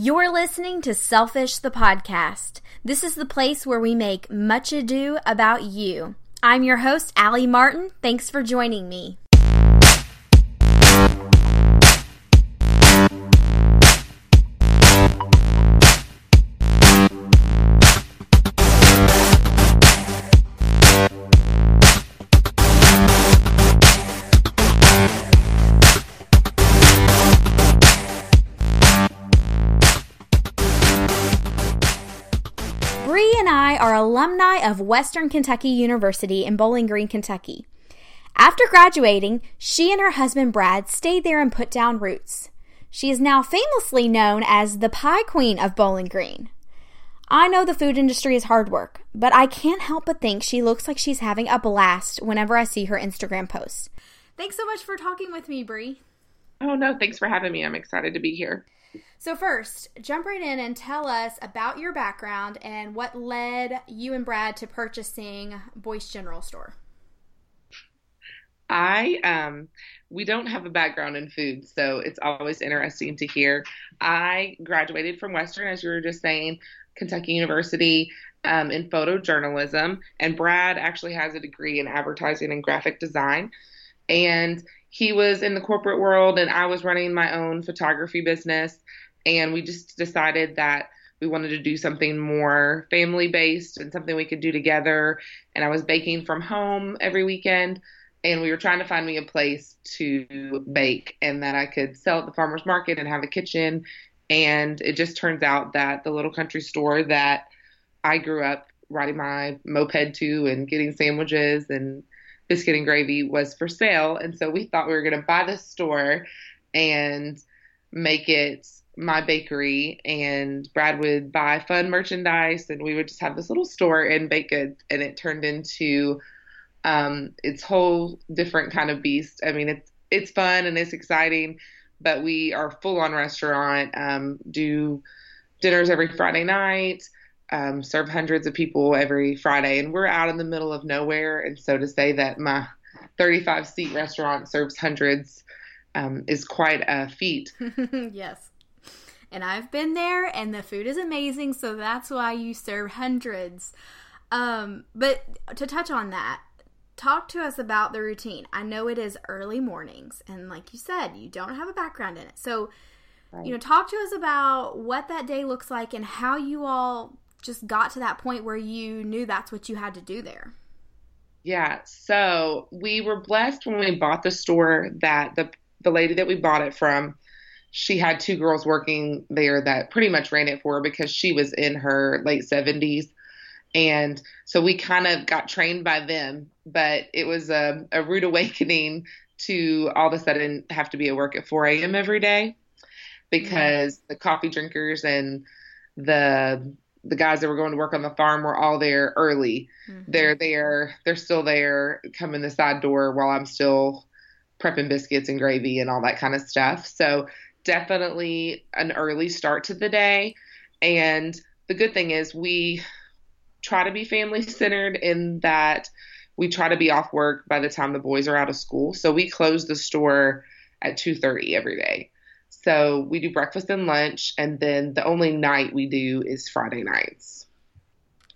You're listening to Selfish the Podcast. This is the place where we make much ado about you. I'm your host, Allie Martin. Thanks for joining me. Alumni of Western Kentucky University in Bowling Green, Kentucky. After graduating, she and her husband Brad stayed there and put down roots. She is now famously known as the Pie Queen of Bowling Green. I know the food industry is hard work, but I can't help but think she looks like she's having a blast whenever I see her Instagram posts. Thanks so much for talking with me, Bree. Oh no, thanks for having me. I'm excited to be here. So, first, jump right in and tell us about your background and what led you and Brad to purchasing Boyce General Store. I um we don't have a background in food, so it's always interesting to hear. I graduated from Western, as you were just saying, Kentucky University um, in photojournalism, and Brad actually has a degree in advertising and graphic design. And he was in the corporate world, and I was running my own photography business. And we just decided that we wanted to do something more family based and something we could do together. And I was baking from home every weekend. And we were trying to find me a place to bake and that I could sell at the farmer's market and have a kitchen. And it just turns out that the little country store that I grew up riding my moped to and getting sandwiches and biscuit and gravy was for sale. And so we thought we were going to buy this store and make it my bakery. And Brad would buy fun merchandise and we would just have this little store and baked goods. And it turned into um, its whole different kind of beast. I mean, it's, it's fun and it's exciting, but we are full on restaurant, um, do dinners every Friday night um, serve hundreds of people every Friday, and we're out in the middle of nowhere. And so to say that my 35 seat restaurant serves hundreds um, is quite a feat. yes. And I've been there, and the food is amazing, so that's why you serve hundreds. Um, but to touch on that, talk to us about the routine. I know it is early mornings, and like you said, you don't have a background in it. So, right. you know, talk to us about what that day looks like and how you all just got to that point where you knew that's what you had to do there? Yeah, so we were blessed when we bought the store that the the lady that we bought it from, she had two girls working there that pretty much ran it for her because she was in her late 70s. And so we kind of got trained by them, but it was a, a rude awakening to all of a sudden have to be at work at 4 a.m. every day because yeah. the coffee drinkers and the the guys that were going to work on the farm were all there early. Mm-hmm. They're there, they're still there, coming the side door while I'm still prepping biscuits and gravy and all that kind of stuff. So definitely an early start to the day. And the good thing is we try to be family centered in that we try to be off work by the time the boys are out of school. So we close the store at 2:30 every day. So we do breakfast and lunch, and then the only night we do is Friday nights.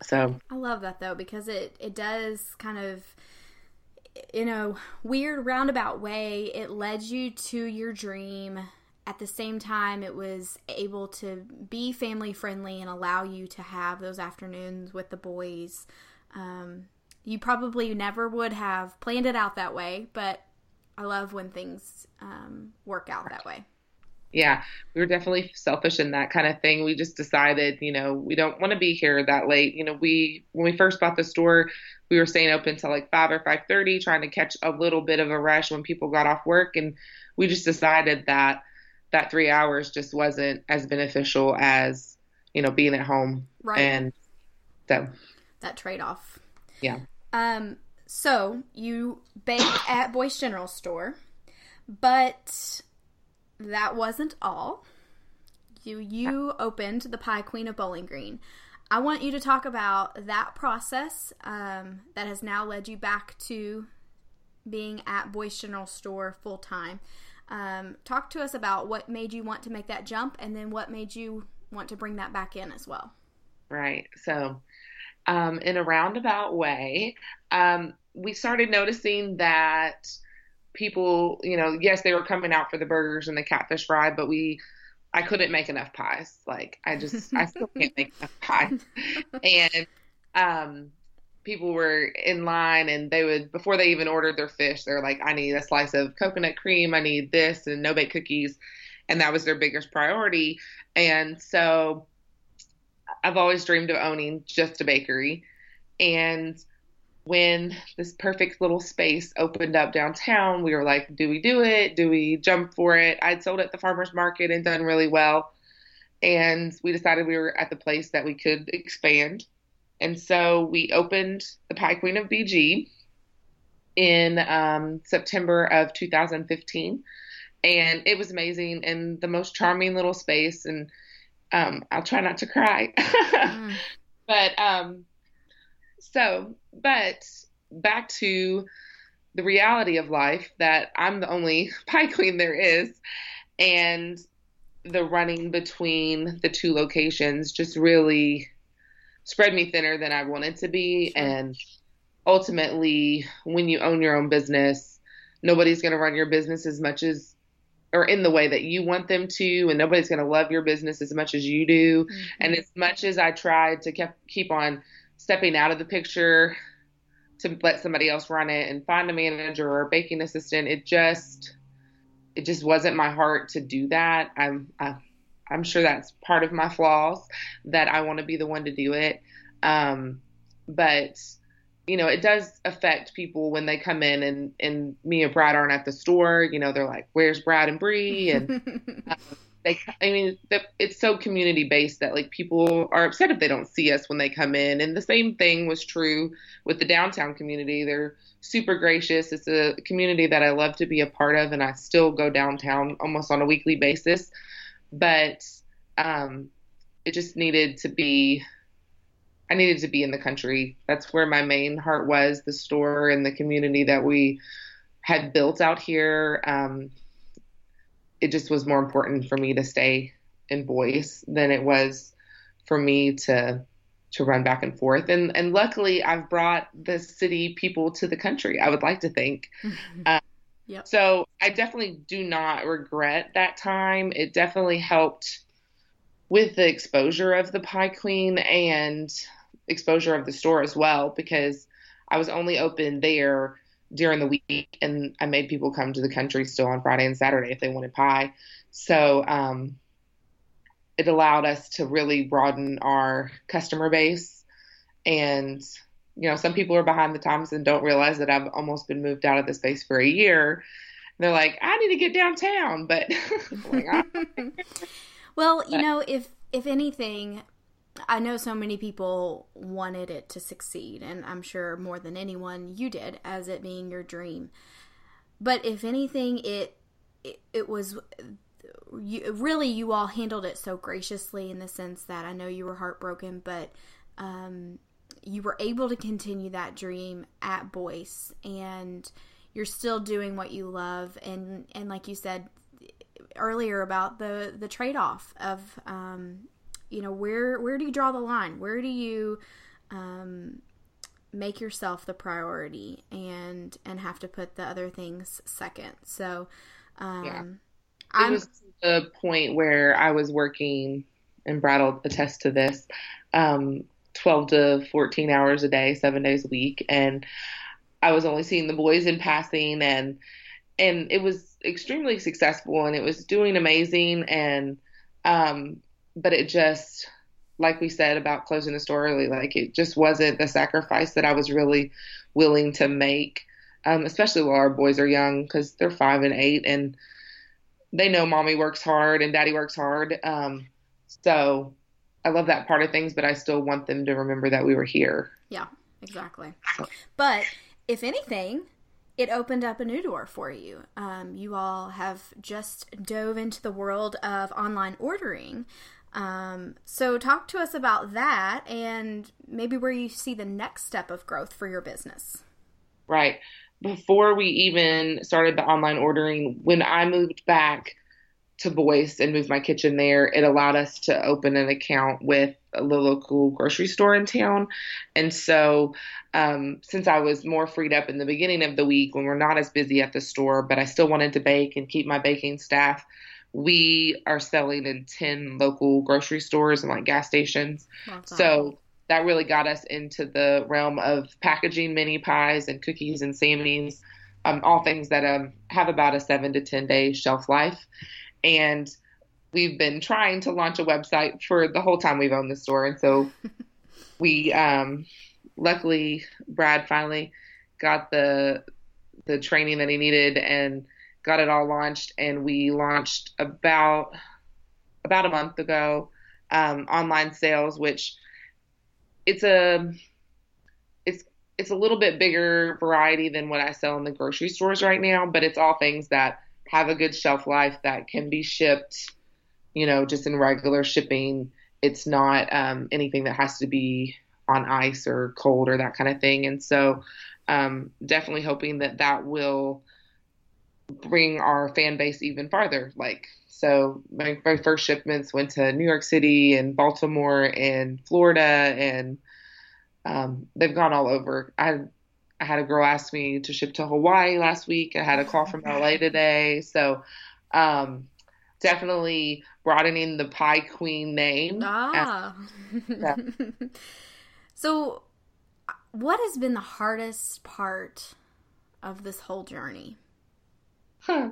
So I love that though because it it does kind of in a weird roundabout way it led you to your dream at the same time it was able to be family friendly and allow you to have those afternoons with the boys um, you probably never would have planned it out that way but i love when things um, work out that way yeah, we were definitely selfish in that kind of thing. We just decided, you know, we don't want to be here that late. You know, we when we first bought the store, we were staying open till like five or five thirty, trying to catch a little bit of a rush when people got off work, and we just decided that that three hours just wasn't as beneficial as you know being at home. Right. And so that trade off. Yeah. Um. So you bake at Boyce General Store, but that wasn't all. You you opened the Pie Queen of Bowling Green. I want you to talk about that process um, that has now led you back to being at Boyce General Store full time. Um, talk to us about what made you want to make that jump and then what made you want to bring that back in as well. Right. So, um, in a roundabout way, um, we started noticing that people, you know, yes, they were coming out for the burgers and the catfish fry, but we, I couldn't make enough pies. Like, I just, I still can't make enough pies. And, um, people were in line and they would before they even ordered their fish they're like i need a slice of coconut cream. I need this and no bake cookies. And that was their biggest priority. And so i've always dreamed of owning just a bakery. And when this perfect little space opened up downtown we were like do we do it? Do we jump for it? I'd sold at the farmers market and done really well. And we decided we were at the place that we could expand and so we opened the Pie Queen of BG in um, September of 2015. And it was amazing and the most charming little space. And um, I'll try not to cry. mm. But um, so, but back to the reality of life that I'm the only pie queen there is. And the running between the two locations just really spread me thinner than I wanted to be. And ultimately, when you own your own business, nobody's going to run your business as much as or in the way that you want them to and nobody's going to love your business as much as you do mm-hmm. and as much as i tried to keep, keep on stepping out of the picture to let somebody else run it and find a manager or a baking assistant it just it just wasn't my heart to do that i'm i I'm sure that's part of my flaws that I want to be the one to do it. Um, but you know, it does affect people when they come in and and me and Brad aren't at the store. You know, they're like, "Where's Brad and Bree?" And uh, they, I mean, it's so community based that like people are upset if they don't see us when they come in. And the same thing was true with the downtown community. They're super gracious. It's a community that I love to be a part of, and I still go downtown almost on a weekly basis but um, it just needed to be. I needed to be in the country. That's where my main heart was the store and the community that we had built out here. Um, it just was more important for me to stay in Boyce than it was for me to to run back and forth. And and luckily, I've brought the city people to the country. I would like to think. um, Yep. So I definitely do not regret that time. It definitely helped with the exposure of the Pie Queen and exposure of the store as well because I was only open there during the week and I made people come to the country still on Friday and Saturday if they wanted pie. So um, it allowed us to really broaden our customer base and you know, some people are behind the times and don't realize that I've almost been moved out of the space for a year. And they're like, I need to get downtown, but well, you know, if if anything, I know so many people wanted it to succeed, and I'm sure more than anyone you did, as it being your dream. But if anything, it it, it was you, really you all handled it so graciously in the sense that I know you were heartbroken, but um, you were able to continue that dream at Boyce and you're still doing what you love. And and like you said earlier about the the trade-off of um, you know where where do you draw the line? Where do you um, make yourself the priority and and have to put the other things second? So um, yeah. I'm, was the point where I was working and Brad will attest to this. Um, 12 to 14 hours a day, seven days a week. And I was only seeing the boys in passing and, and it was extremely successful and it was doing amazing. And, um, but it just, like we said about closing the store early, like it just wasn't the sacrifice that I was really willing to make. Um, especially while our boys are young because they're five and eight and they know mommy works hard and daddy works hard. Um, so I love that part of things, but I still want them to remember that we were here. Yeah, exactly. But if anything, it opened up a new door for you. Um, you all have just dove into the world of online ordering. Um, so, talk to us about that and maybe where you see the next step of growth for your business. Right. before we even started the online ordering, when I moved back to Boyce and moved my kitchen there, it allowed us to open an account with the local grocery store in town. And so, um, since I was more freed up in the beginning of the week when we're not as busy at the store, but I still wanted to bake and keep my baking staff, we are selling in 10 local grocery stores and like gas stations. Awesome. So, that really got us into the realm of packaging mini pies and cookies and sammies, um, all things that um, have about a seven to 10 day shelf life. And we've been trying to launch a website for the whole time we've owned the store. And so we, um, luckily, Brad finally got the the training that he needed and got it all launched. And we launched about about a month ago um, online sales, which it's a it's it's a little bit bigger variety than what I sell in the grocery stores right now, but it's all things that have a good shelf life that can be shipped, you know, just in regular shipping. It's not um, anything that has to be on ice or cold or that kind of thing. And so, um, definitely hoping that that will bring our fan base even farther. Like, so my, my first shipments went to New York City and Baltimore and Florida, and um, they've gone all over. I I had a girl ask me to ship to Hawaii last week. I had a call from LA today. So um, definitely broadening the Pie Queen name. Ah. yeah. so, what has been the hardest part of this whole journey? Huh.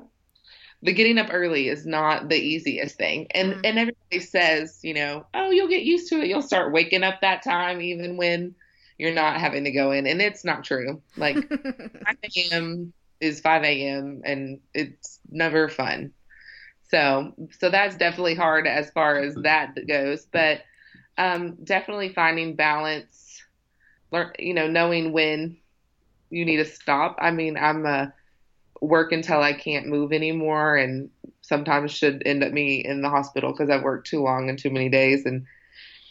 The getting up early is not the easiest thing. And mm. and everybody says, you know, oh, you'll get used to it. You'll start waking up that time even when you're not having to go in, and it's not true. Like 5 a.m. is 5 a.m. and it's never fun. So, so that's definitely hard as far as that goes. But um, definitely finding balance, learn, you know, knowing when you need to stop. I mean, I'm a work until I can't move anymore, and sometimes should end up me in the hospital because I've worked too long and too many days, and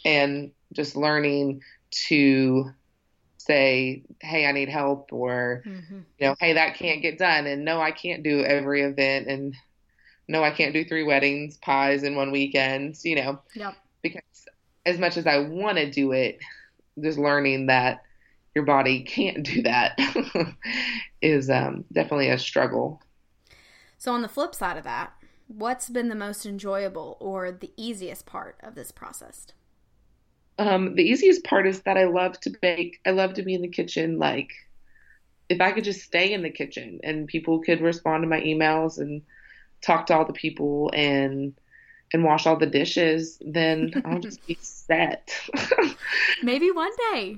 and just learning to say, hey, I need help, or, mm-hmm. you know, hey, that can't get done. And no, I can't do every event. And no, I can't do three weddings, pies in one weekend, you know, yep. because as much as I want to do it, just learning that your body can't do that is um, definitely a struggle. So, on the flip side of that, what's been the most enjoyable or the easiest part of this process? Um, the easiest part is that I love to bake. I love to be in the kitchen. Like, if I could just stay in the kitchen and people could respond to my emails and talk to all the people and and wash all the dishes, then I'll just be set. Maybe one day.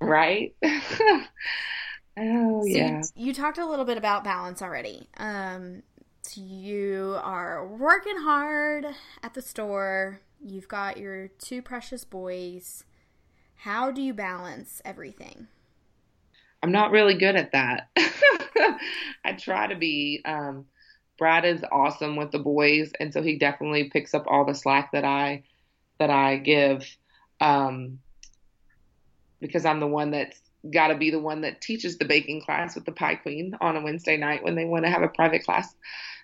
Right? oh so yeah. You, you, talked a little bit about balance already. Um, so you are working hard at the store You've got your two precious boys. How do you balance everything? I'm not really good at that. I try to be. Um, Brad is awesome with the boys, and so he definitely picks up all the slack that I that I give, um, because I'm the one that's got to be the one that teaches the baking class with the Pie Queen on a Wednesday night when they want to have a private class.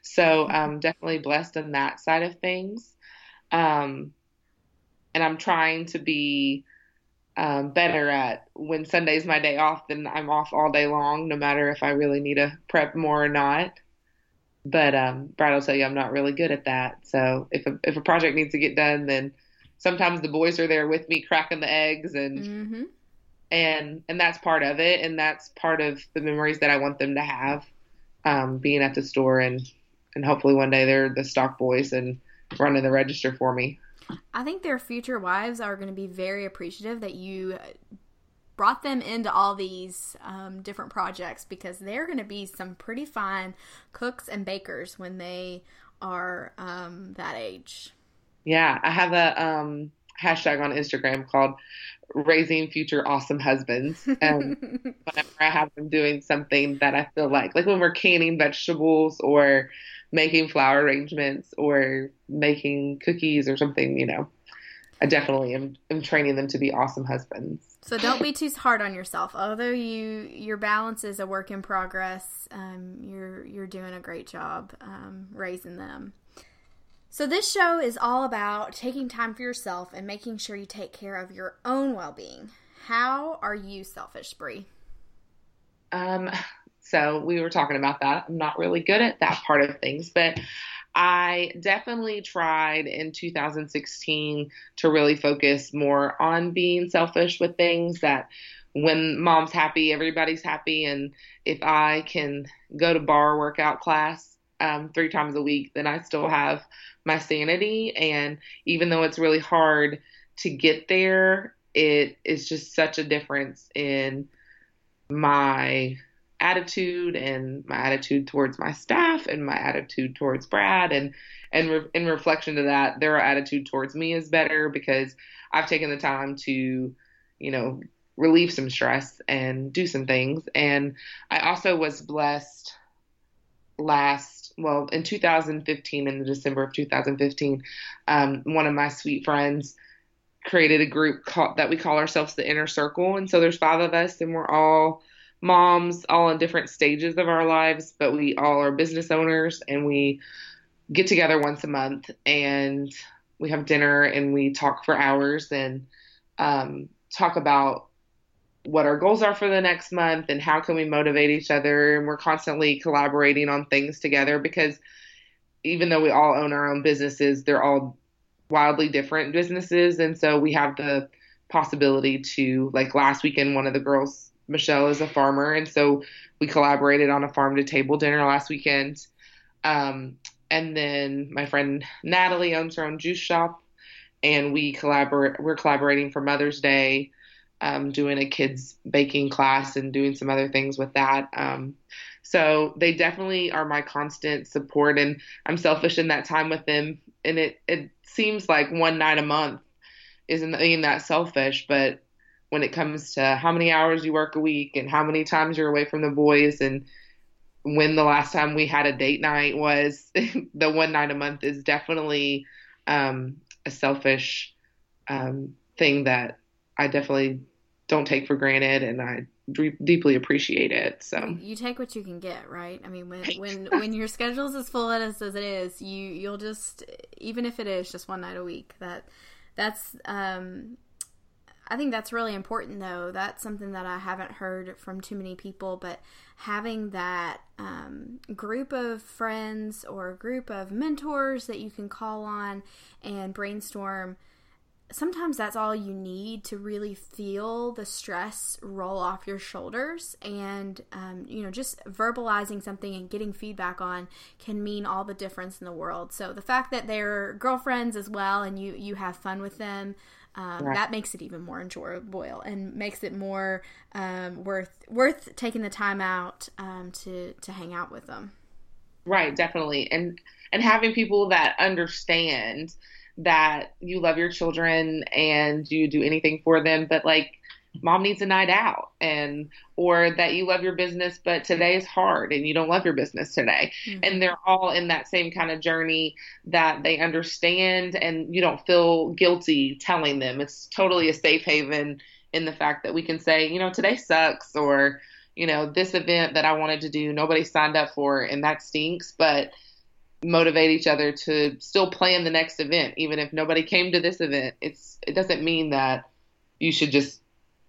So I'm um, definitely blessed in that side of things. Um, and I'm trying to be um, better at when Sunday's my day off, then I'm off all day long, no matter if I really need to prep more or not. But um, Brad will tell you I'm not really good at that. So if a, if a project needs to get done, then sometimes the boys are there with me cracking the eggs and mm-hmm. and and that's part of it, and that's part of the memories that I want them to have, um, being at the store and and hopefully one day they're the stock boys and running the register for me. I think their future wives are going to be very appreciative that you brought them into all these um, different projects because they're going to be some pretty fine cooks and bakers when they are um, that age. Yeah, I have a um, hashtag on Instagram called raising future awesome husbands. And whenever I have them doing something that I feel like, like when we're canning vegetables or making flower arrangements or making cookies or something, you know. I definitely am, am training them to be awesome husbands. So don't be too hard on yourself. Although you your balance is a work in progress, um, you're you're doing a great job um, raising them. So this show is all about taking time for yourself and making sure you take care of your own well being. How are you selfish, Bree? Um, so we were talking about that. I'm not really good at that part of things, but I definitely tried in 2016 to really focus more on being selfish with things that when mom's happy, everybody's happy. And if I can go to barre workout class um, three times a week, then I still have my sanity. And even though it's really hard to get there, it is just such a difference in my attitude and my attitude towards my staff and my attitude towards Brad. And and re- in reflection to that their attitude towards me is better because I've taken the time to you know relieve some stress and do some things. And I also was blessed last well in 2015 in the December of 2015 um, one of my sweet friends created a group called, that we call ourselves the inner circle. And so there's five of us and we're all moms all in different stages of our lives, but we all are business owners and we get together once a month and we have dinner and we talk for hours and um, talk about what our goals are for the next month and how can we motivate each other. And we're constantly collaborating on things together because even though we all own our own businesses they're all wildly different businesses. And so we have the possibility to like last weekend one of the girls Michelle is a farmer, and so we collaborated on a farm to table dinner last weekend. Um, and then my friend Natalie owns her own juice shop, and we collaborate. We're collaborating for Mother's Day, um, doing a kids baking class and doing some other things with that. Um, so they definitely are my constant support, and I'm selfish in that time with them. And it it seems like one night a month isn't being that selfish, but when it comes to how many hours you work a week and how many times you're away from the boys and when the last time we had a date night was the one night a month is definitely um, a selfish um, thing that I definitely don't take for granted and I d- deeply appreciate it. So you take what you can get, right? I mean, when when when your schedule's as full as, as it is, you you'll just even if it is just one night a week that that's um I think that's really important, though. That's something that I haven't heard from too many people, but having that um, group of friends or group of mentors that you can call on and brainstorm. Sometimes that's all you need to really feel the stress roll off your shoulders. And, um, you know, just verbalizing something and getting feedback on can mean all the difference in the world. So the fact that they're girlfriends as well and you, you have fun with them um, right. that makes it even more enjoyable and makes it more um, worth worth taking the time out um, to to hang out with them. Right, definitely, and and having people that understand that you love your children and you do anything for them, but like mom needs a night out and or that you love your business but today is hard and you don't love your business today. Mm-hmm. and they're all in that same kind of journey that they understand and you don't feel guilty telling them. It's totally a safe haven in the fact that we can say you know today sucks or you know this event that I wanted to do nobody signed up for and that stinks but motivate each other to still plan the next event even if nobody came to this event. It's it doesn't mean that you should just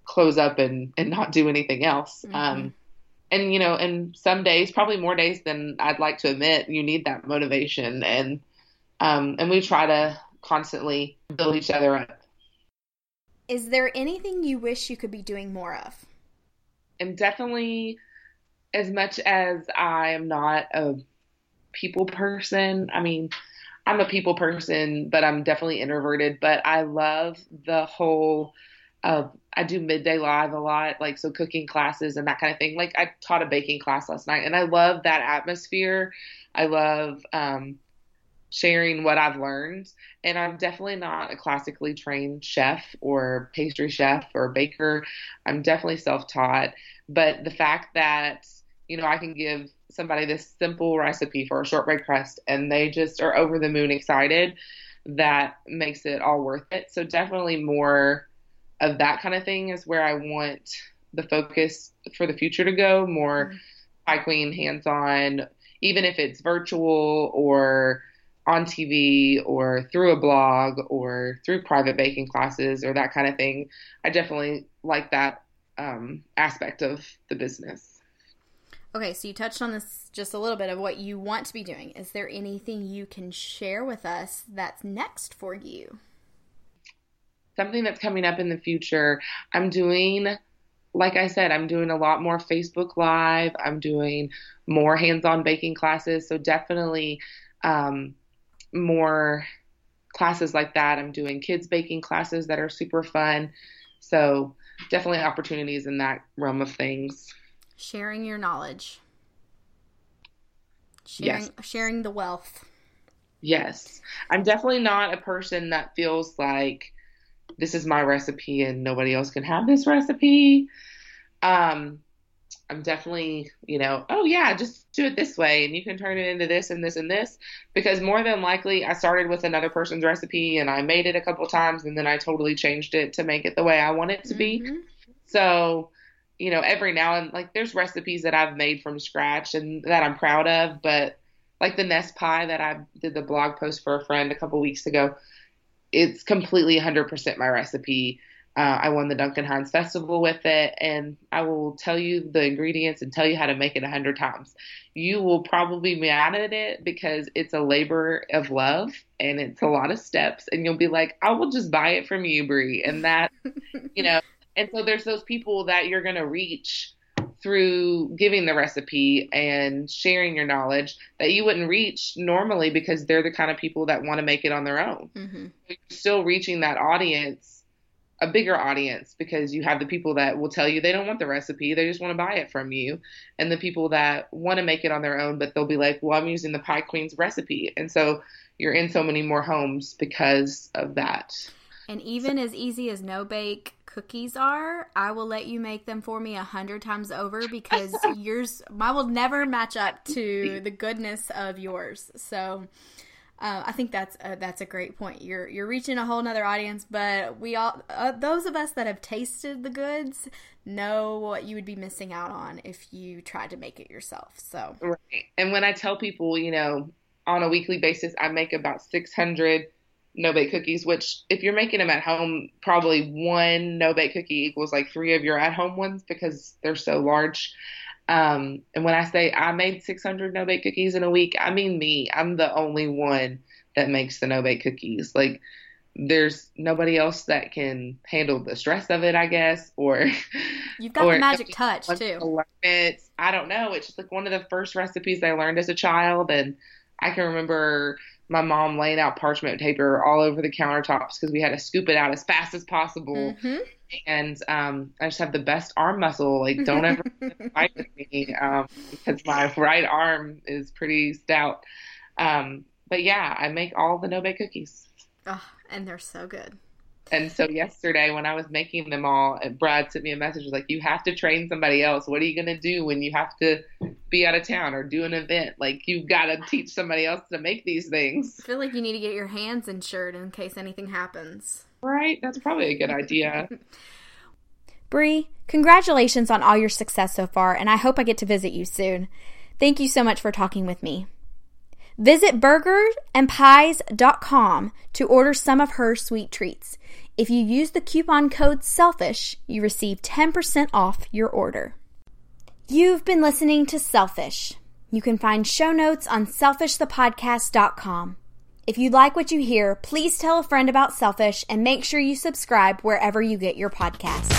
close up and and not do anything else. Mm-hmm. Um, and you know, and some days, probably more days than I'd like to admit, you need that motivation, and um, and we try to constantly build each other up. Is there anything you wish you could be doing more of? And definitely, as much as I am not a people person, I mean, I'm a people person, but I'm definitely introverted. But I love the whole uh, I do midday live a lot, like so cooking classes and that kind of thing. Like I taught a baking class last night, and I love that atmosphere. I love um, sharing what I've learned, and I'm definitely not a classically trained chef or pastry chef or baker. I'm definitely self-taught, but the fact that you know I can give somebody this simple recipe for a shortbread crust, and they just are over the moon excited that makes it all worth it. So definitely more of that kind of thing is where I want the focus for the future to go. More mm-hmm. Pie Queen hands on, even if it's virtual or on TV or through a blog or through private baking classes or that kind of thing. I definitely like that um, aspect of the business. Okay, so you touched on this just a little bit of what you want to be doing. Is there anything you can share with us that's next for you? Something that's coming up in the future. I'm doing, like I said, I'm doing a lot more Facebook Live. I'm doing more hands on baking classes. So definitely um, more classes like that. I'm doing kids baking classes that are super fun. So definitely opportunities in that realm of things. Sharing your knowledge. Sharing yes. sharing the wealth. Yes. I'm definitely not a person that feels like this is my recipe and nobody else can have this recipe. Um I'm definitely, you know, oh yeah, just do it this way and you can turn it into this and this and this because more than likely I started with another person's recipe and I made it a couple times and then I totally changed it to make it the way I want it to be. Mm-hmm. So, you know, every now and like there's recipes that I've made from scratch and that I'm proud of, but like the nest pie that I did the blog post for a friend a couple weeks ago, it's completely 100% my recipe uh, I won the Duncan Hines Festival with it, and I will tell you the ingredients and tell you how to make it a hundred times. You will probably be mad at it because it's a labor of love and it's a lot of steps, and you'll be like, I will just buy it from you, Brie, and that, you know. And so there's those people that you're gonna reach through giving the recipe and sharing your knowledge that you wouldn't reach normally because they're the kind of people that want to make it on their own. Mm-hmm. You're still reaching that audience a bigger audience because you have the people that will tell you they don't want the recipe, they just want to buy it from you, and the people that want to make it on their own, but they'll be like, "Well, I'm using the Pie Queen's recipe," and so you're in so many more homes because of that. And even as easy as no bake cookies are, I will let you make them for me a hundred times over because yours, I will never match up to the goodness of yours. So uh, I think that's a, that's a great point. You're you're reaching a whole nother audience, but we all uh, those of us that have tasted the goods know what you would be missing out on if you tried to make it yourself. So right. And when I tell people, you know, on a weekly basis, I make about 600 no bake cookies. Which, if you're making them at home, probably one no bake cookie equals like three of your at home ones because they're so large. Um, and when I say I made 600 no bake cookies in a week, I mean me. I'm the only one that makes the no bake cookies. Like, there's nobody else that can handle the stress of it, I guess, or you've got or the magic touch too. It. I don't know. It's just like one of the first recipes I learned as a child, and I can remember my mom laying out parchment paper all over the countertops because we had to scoop it out as fast as possible. Mm-hmm and um, I just have the best arm muscle. Like, don't ever fight with me um, because my right arm is pretty stout. Um, but yeah, I make all the no bake cookies. Oh, and they're so good. And so yesterday, when I was making them all, uh, Brad sent me a message was like, "You have to train somebody else. What are you gonna do when you have to be out of town or do an event? Like, you've got to teach somebody else to make these things." I feel like you need to get your hands insured in case anything happens. Right? That's probably a good idea. Brie, congratulations on all your success so far, and I hope I get to visit you soon. Thank you so much for talking with me. Visit burgersandpies.com to order some of her sweet treats. If you use the coupon code SELFISH, you receive 10% off your order. You've been listening to Selfish. You can find show notes on selfishthepodcast.com. If you like what you hear, please tell a friend about Selfish and make sure you subscribe wherever you get your podcasts.